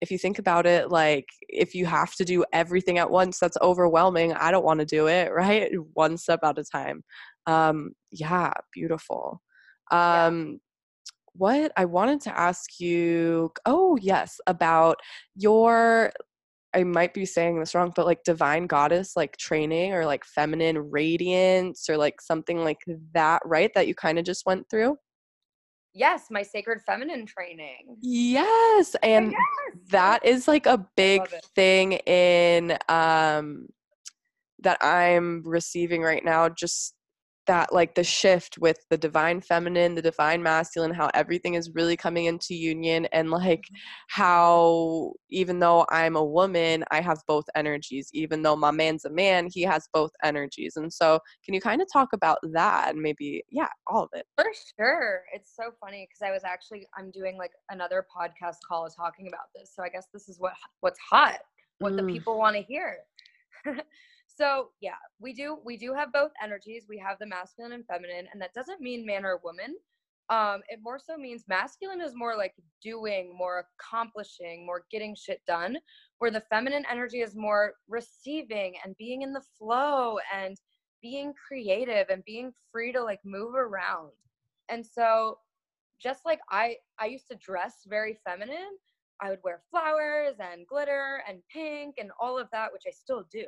if you think about it, like if you have to do everything at once, that's overwhelming. I don't want to do it, right? One step at a time. Um, yeah, beautiful. Um, yeah. What I wanted to ask you, oh, yes, about your I might be saying this wrong, but like divine goddess, like training or like feminine radiance or like something like that, right? That you kind of just went through yes my sacred feminine training yes and yes. that is like a big thing in um that i'm receiving right now just that like the shift with the divine feminine the divine masculine how everything is really coming into union and like mm-hmm. how even though i'm a woman i have both energies even though my man's a man he has both energies and so can you kind of talk about that and maybe yeah all of it for sure it's so funny because i was actually i'm doing like another podcast call talking about this so i guess this is what what's hot what mm. the people want to hear so yeah we do we do have both energies. We have the masculine and feminine and that doesn't mean man or woman. Um it more so means masculine is more like doing more accomplishing more getting shit done where the feminine energy is more receiving and being in the flow and being creative and being free to like move around. And so just like i i used to dress very feminine i would wear flowers and glitter and pink and all of that which i still do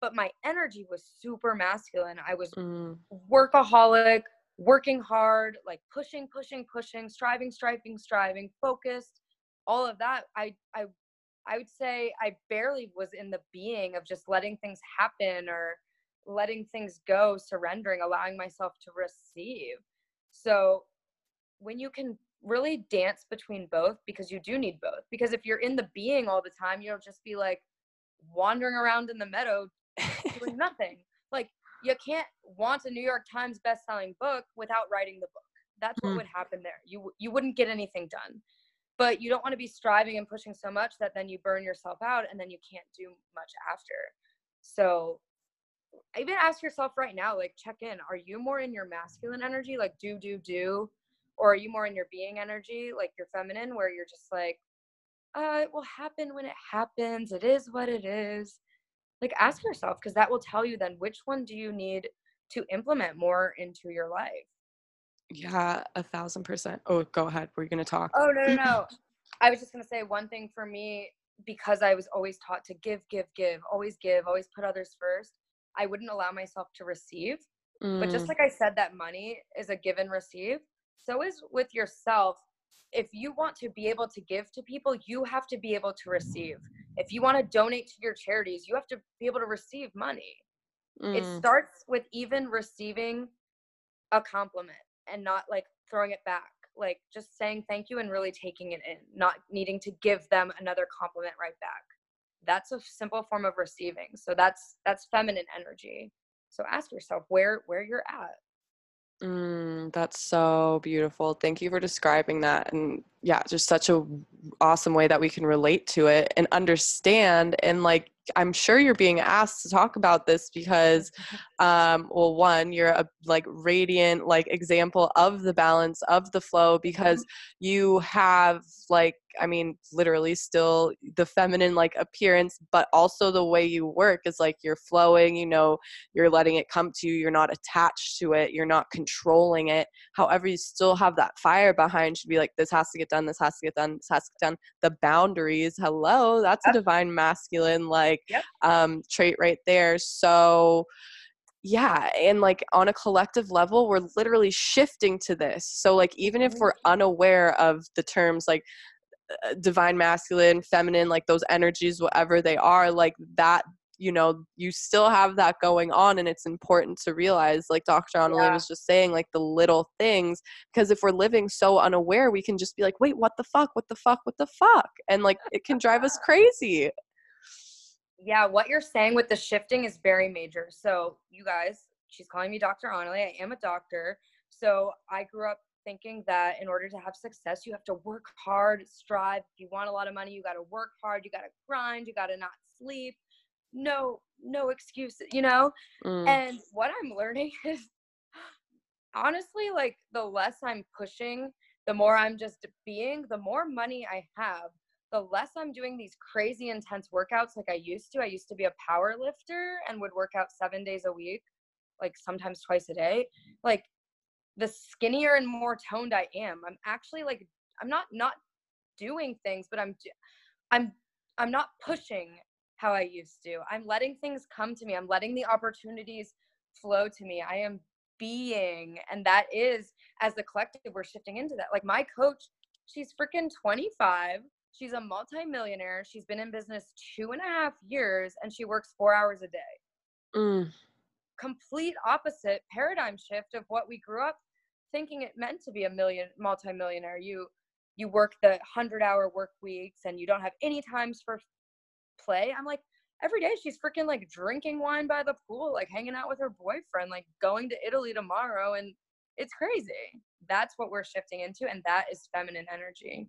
but my energy was super masculine. I was mm. workaholic, working hard, like pushing, pushing, pushing, striving, striving, striving, focused, all of that. I I I would say I barely was in the being of just letting things happen or letting things go, surrendering, allowing myself to receive. So when you can really dance between both because you do need both because if you're in the being all the time you'll just be like wandering around in the meadow doing nothing. Like you can't want a New York Times best-selling book without writing the book. That's what mm. would happen there. You you wouldn't get anything done. but you don't want to be striving and pushing so much that then you burn yourself out and then you can't do much after so even ask yourself right now like check in are you more in your masculine energy like do do do or are you more in your being energy like your feminine where you're just like uh it will happen when it happens it is what it is like ask yourself because that will tell you then which one do you need to implement more into your life yeah a thousand percent oh go ahead we're gonna talk oh no no no i was just gonna say one thing for me because i was always taught to give give give always give always put others first i wouldn't allow myself to receive mm. but just mm. like i said that money is a give and receive so is with yourself if you want to be able to give to people you have to be able to receive. If you want to donate to your charities you have to be able to receive money. Mm. it starts with even receiving a compliment and not like throwing it back like just saying thank you and really taking it in not needing to give them another compliment right back. That's a simple form of receiving so that's that's feminine energy. So ask yourself where where you're at Mm, that's so beautiful. Thank you for describing that. And yeah, just such a awesome way that we can relate to it and understand and like I'm sure you're being asked to talk about this because, um, well, one, you're a like radiant like example of the balance of the flow because mm-hmm. you have like I mean, literally still the feminine like appearance, but also the way you work is like you're flowing, you know, you're letting it come to you, you're not attached to it, you're not controlling it. However, you still have that fire behind to be like, this has to get done, this has to get done, this has to get done. The boundaries, hello, that's a divine masculine like yep. um, trait right there. So, yeah and like on a collective level we're literally shifting to this so like even if we're unaware of the terms like Uh, divine masculine feminine like those energies whatever they are like that you know you still have that going on and it's important to realize like dr Annalie yeah. was just saying like the little things because if we're living so unaware we can just be like wait what the fuck? What the fuck? What the fuck? And like it can drive us crazy. Yeah what you're saying with the shifting is very major. So you guys she's calling me dr Annalie. i am a doctor. So i grew up thinking that in order to have success, you have to work hard, strive. If you want a lot of money, you got to work hard, you got to grind, you got to not sleep. No, no excuses, you know? Mm. And what I'm learning is honestly, like the less I'm pushing, the more I'm just being, the more money I have, the less I'm doing these crazy intense workouts like I used to. I used to be a power lifter and would work out seven days a week, like sometimes twice a day. Like the skinnier and more toned I am. I'm actually like I'm not not doing things, but I'm I'm I'm not pushing how I used to. I'm letting things come to me. I'm letting the opportunities flow to me. I am being and that is as the collective we're shifting into that. Like my coach, she's freaking 25. She's a multimillionaire. She's been in business two and a half years and she works four hours a day. Mm. Complete opposite paradigm shift of what we grew up thinking it meant to be a million multimillionaire. You you work the hundred hour work weeks and you don't have any times for play. I'm like, every day she's freaking like drinking wine by the pool, like hanging out with her boyfriend, like going to Italy tomorrow. And it's crazy. That's what we're shifting into. And that is feminine energy.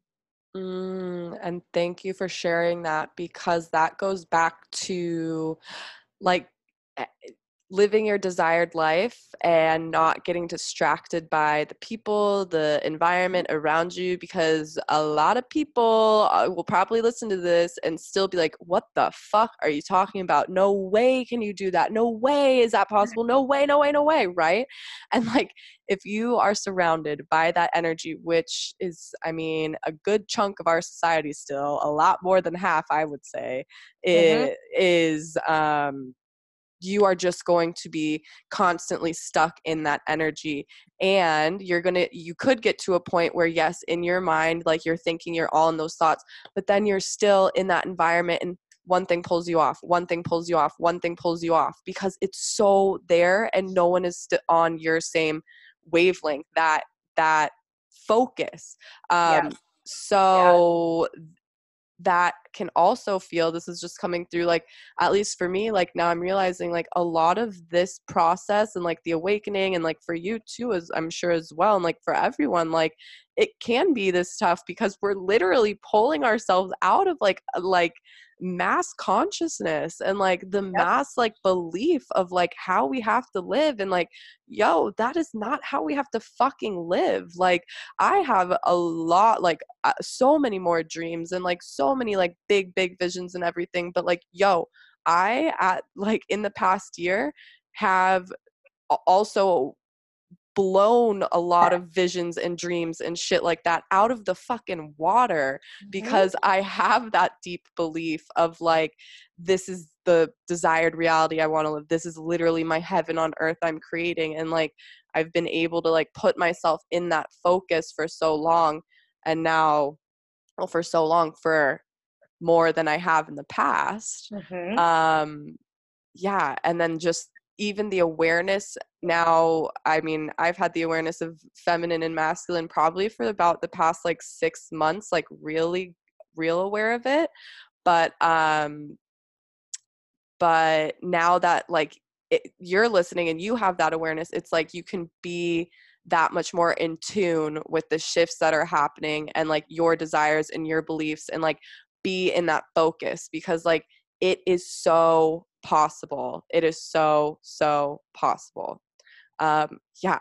Mm, and thank you for sharing that because that goes back to like living your desired life and not getting distracted by the people, the environment around you, because a lot of people uh, will probably listen to this and still be like, What the fuck are you talking about? No way can you do that. No way is that possible. No way, no way, no way. Right. And like, if you are surrounded by that energy, which is, I mean, a good chunk of our society still, a lot more than half, I would say, mm-hmm. is um you are just going to be constantly stuck in that energy and you're going to you could get to a point where yes in your mind like you're thinking you're all in those thoughts but then you're still in that environment and one thing pulls you off one thing pulls you off one thing pulls you off because it's so there and no one is st- on your same wavelength that that focus um yeah. so yeah that can also feel this is just coming through like at least for me like now i'm realizing like a lot of this process and like the awakening and like for you too as i'm sure as well and like for everyone like it can be this tough because we're literally pulling ourselves out of like uh, like mass consciousness and like the yep. mass like belief of like how we have to live and like yo that is not how we have to fucking live like i have a lot like uh, so many more dreams and like so many like big big visions and everything but like yo i at like in the past year have also blown a lot of visions and dreams and shit like that out of the fucking water because mm-hmm. I have that deep belief of like, this is the desired reality I want to live. This is literally my heaven on earth I'm creating. And like, I've been able to like put myself in that focus for so long. And now, well, for so long, for more than I have in the past. Mm-hmm. Um, yeah. And then just even the awareness now i mean i've had the awareness of feminine and masculine probably for about the past like six months like really real aware of it but um but now that like it, you're listening and you have that awareness it's like you can be that much more in tune with the shifts that are happening and like your desires and your beliefs and like be in that focus because like it is so possible. It is so, so possible. Um, yeah,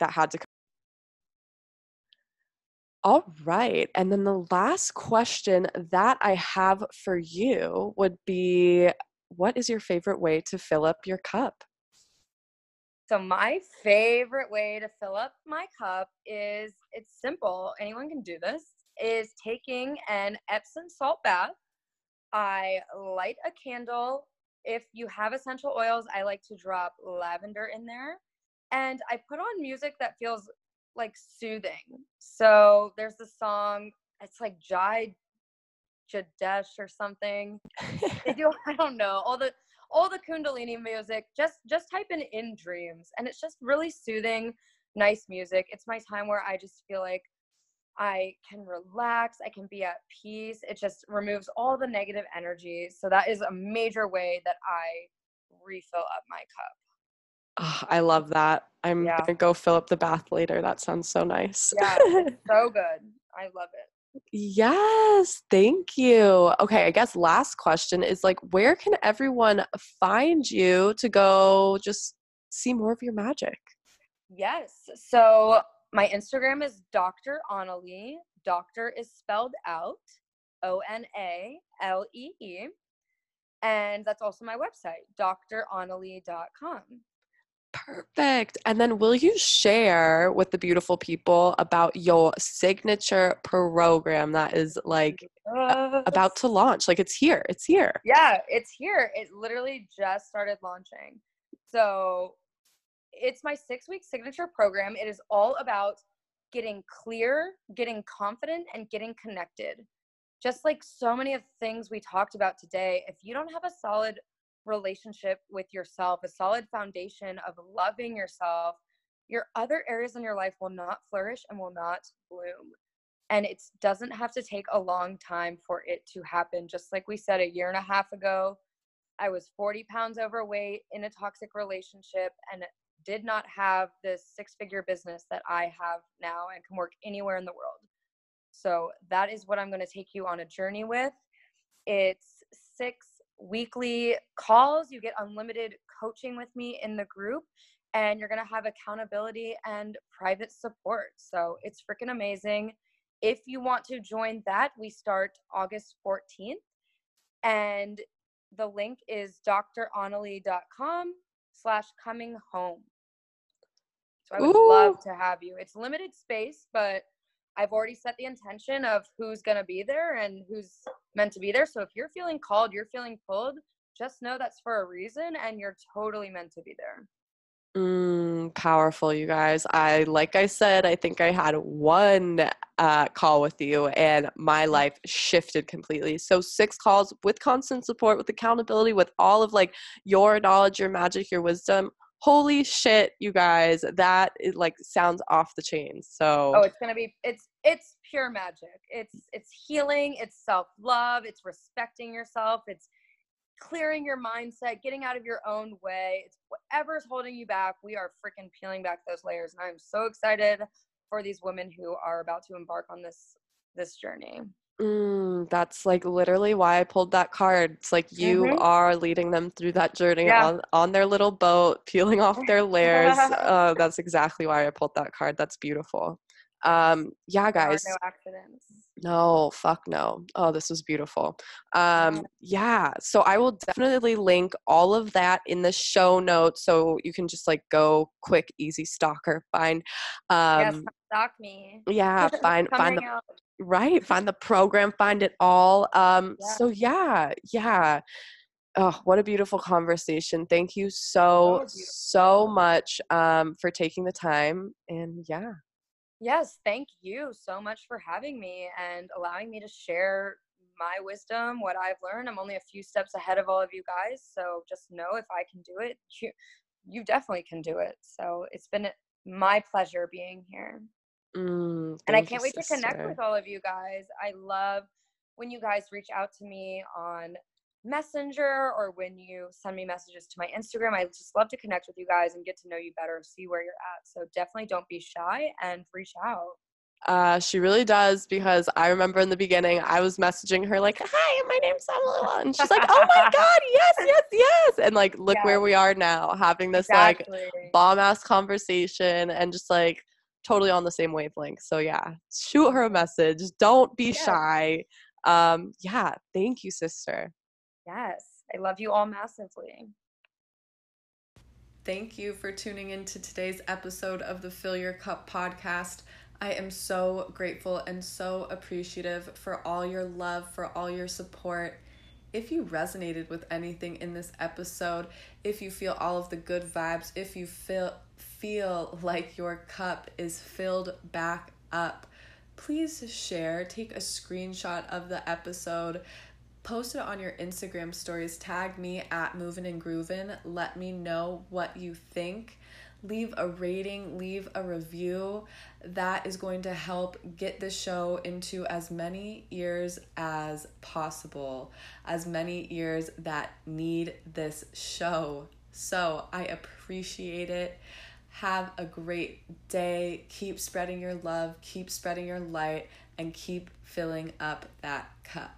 that had to come. All right. And then the last question that I have for you would be what is your favorite way to fill up your cup? So my favorite way to fill up my cup is it's simple. Anyone can do this. Is taking an Epsom salt bath. I light a candle if you have essential oils, I like to drop lavender in there. And I put on music that feels like soothing. So there's the song, it's like Jai Jadesh or something. they do, I don't know, all the all the Kundalini music. Just just type in in dreams. And it's just really soothing, nice music. It's my time where I just feel like I can relax, I can be at peace. It just removes all the negative energy. So that is a major way that I refill up my cup. Oh, I love that. I'm yeah. gonna go fill up the bath later. That sounds so nice. Yeah, so good. I love it. Yes, thank you. Okay, I guess last question is like, where can everyone find you to go just see more of your magic? Yes. So my Instagram is Dr. Onalee. Doctor is spelled out O N A L E E. And that's also my website, dronalee.com. Perfect. And then will you share with the beautiful people about your signature program that is like yes. about to launch? Like it's here. It's here. Yeah, it's here. It literally just started launching. So it's my six week signature program. It is all about getting clear, getting confident, and getting connected. Just like so many of the things we talked about today, if you don't have a solid relationship with yourself, a solid foundation of loving yourself, your other areas in your life will not flourish and will not bloom. And it doesn't have to take a long time for it to happen. Just like we said a year and a half ago, I was 40 pounds overweight in a toxic relationship and did not have this six figure business that I have now and can work anywhere in the world. So that is what I'm going to take you on a journey with. It's six weekly calls. You get unlimited coaching with me in the group, and you're going to have accountability and private support. So it's freaking amazing. If you want to join that, we start August 14th. And the link is dronalee.com slash coming home. So I would Ooh. love to have you. It's limited space, but I've already set the intention of who's going to be there and who's meant to be there. So if you're feeling called, you're feeling pulled, just know that's for a reason and you're totally meant to be there. Mm, powerful, you guys. I, like I said, I think I had one uh, call with you and my mm. life shifted completely. So, six calls with constant support, with accountability, with all of like your knowledge, your magic, your wisdom holy shit you guys that is like sounds off the chain so oh it's gonna be it's it's pure magic. It's it's healing, it's self-love, it's respecting yourself, it's clearing your mindset, getting out of your own way. It's whatever's holding you back. We are freaking peeling back those layers. And I'm so excited for these women who are about to embark on this this journey. Mm, that's like literally why I pulled that card. It's like you mm-hmm. are leading them through that journey yeah. on, on their little boat, peeling off their layers. uh, that's exactly why I pulled that card. That's beautiful. Um, yeah, guys. no accidents. No, fuck no. Oh, this was beautiful. Um, yeah, so I will definitely link all of that in the show notes so you can just like go quick, easy stalker, find um yes, stalk me. Yeah, find find the out. right, find the program, find it all. Um yeah. so yeah, yeah. Oh, what a beautiful conversation. Thank you so, so much um, for taking the time. And yeah. Yes, thank you so much for having me and allowing me to share my wisdom, what I've learned. I'm only a few steps ahead of all of you guys, so just know if I can do it, you, you definitely can do it. So it's been my pleasure being here. Mm, and I can't wait sister. to connect with all of you guys. I love when you guys reach out to me on Messenger or when you send me messages to my Instagram. I just love to connect with you guys and get to know you better, see where you're at. So definitely don't be shy and reach out. Uh, she really does because I remember in the beginning I was messaging her like, "Hi, my name's Emily," and she's like, "Oh my god, yes, yes, yes!" And like, look where we are now, having this exactly. like bomb ass conversation and just like totally on the same wavelength. So yeah, shoot her a message. Don't be yes. shy. Um, yeah, thank you, sister. Yes, I love you all massively. Thank you for tuning in to today's episode of the Fill Your Cup podcast. I am so grateful and so appreciative for all your love, for all your support. If you resonated with anything in this episode, if you feel all of the good vibes, if you feel feel like your cup is filled back up, please share, take a screenshot of the episode, post it on your Instagram stories. Tag me at Moving and Groovin. Let me know what you think. Leave a rating, leave a review. That is going to help get the show into as many ears as possible, as many ears that need this show. So I appreciate it. Have a great day. Keep spreading your love, keep spreading your light, and keep filling up that cup.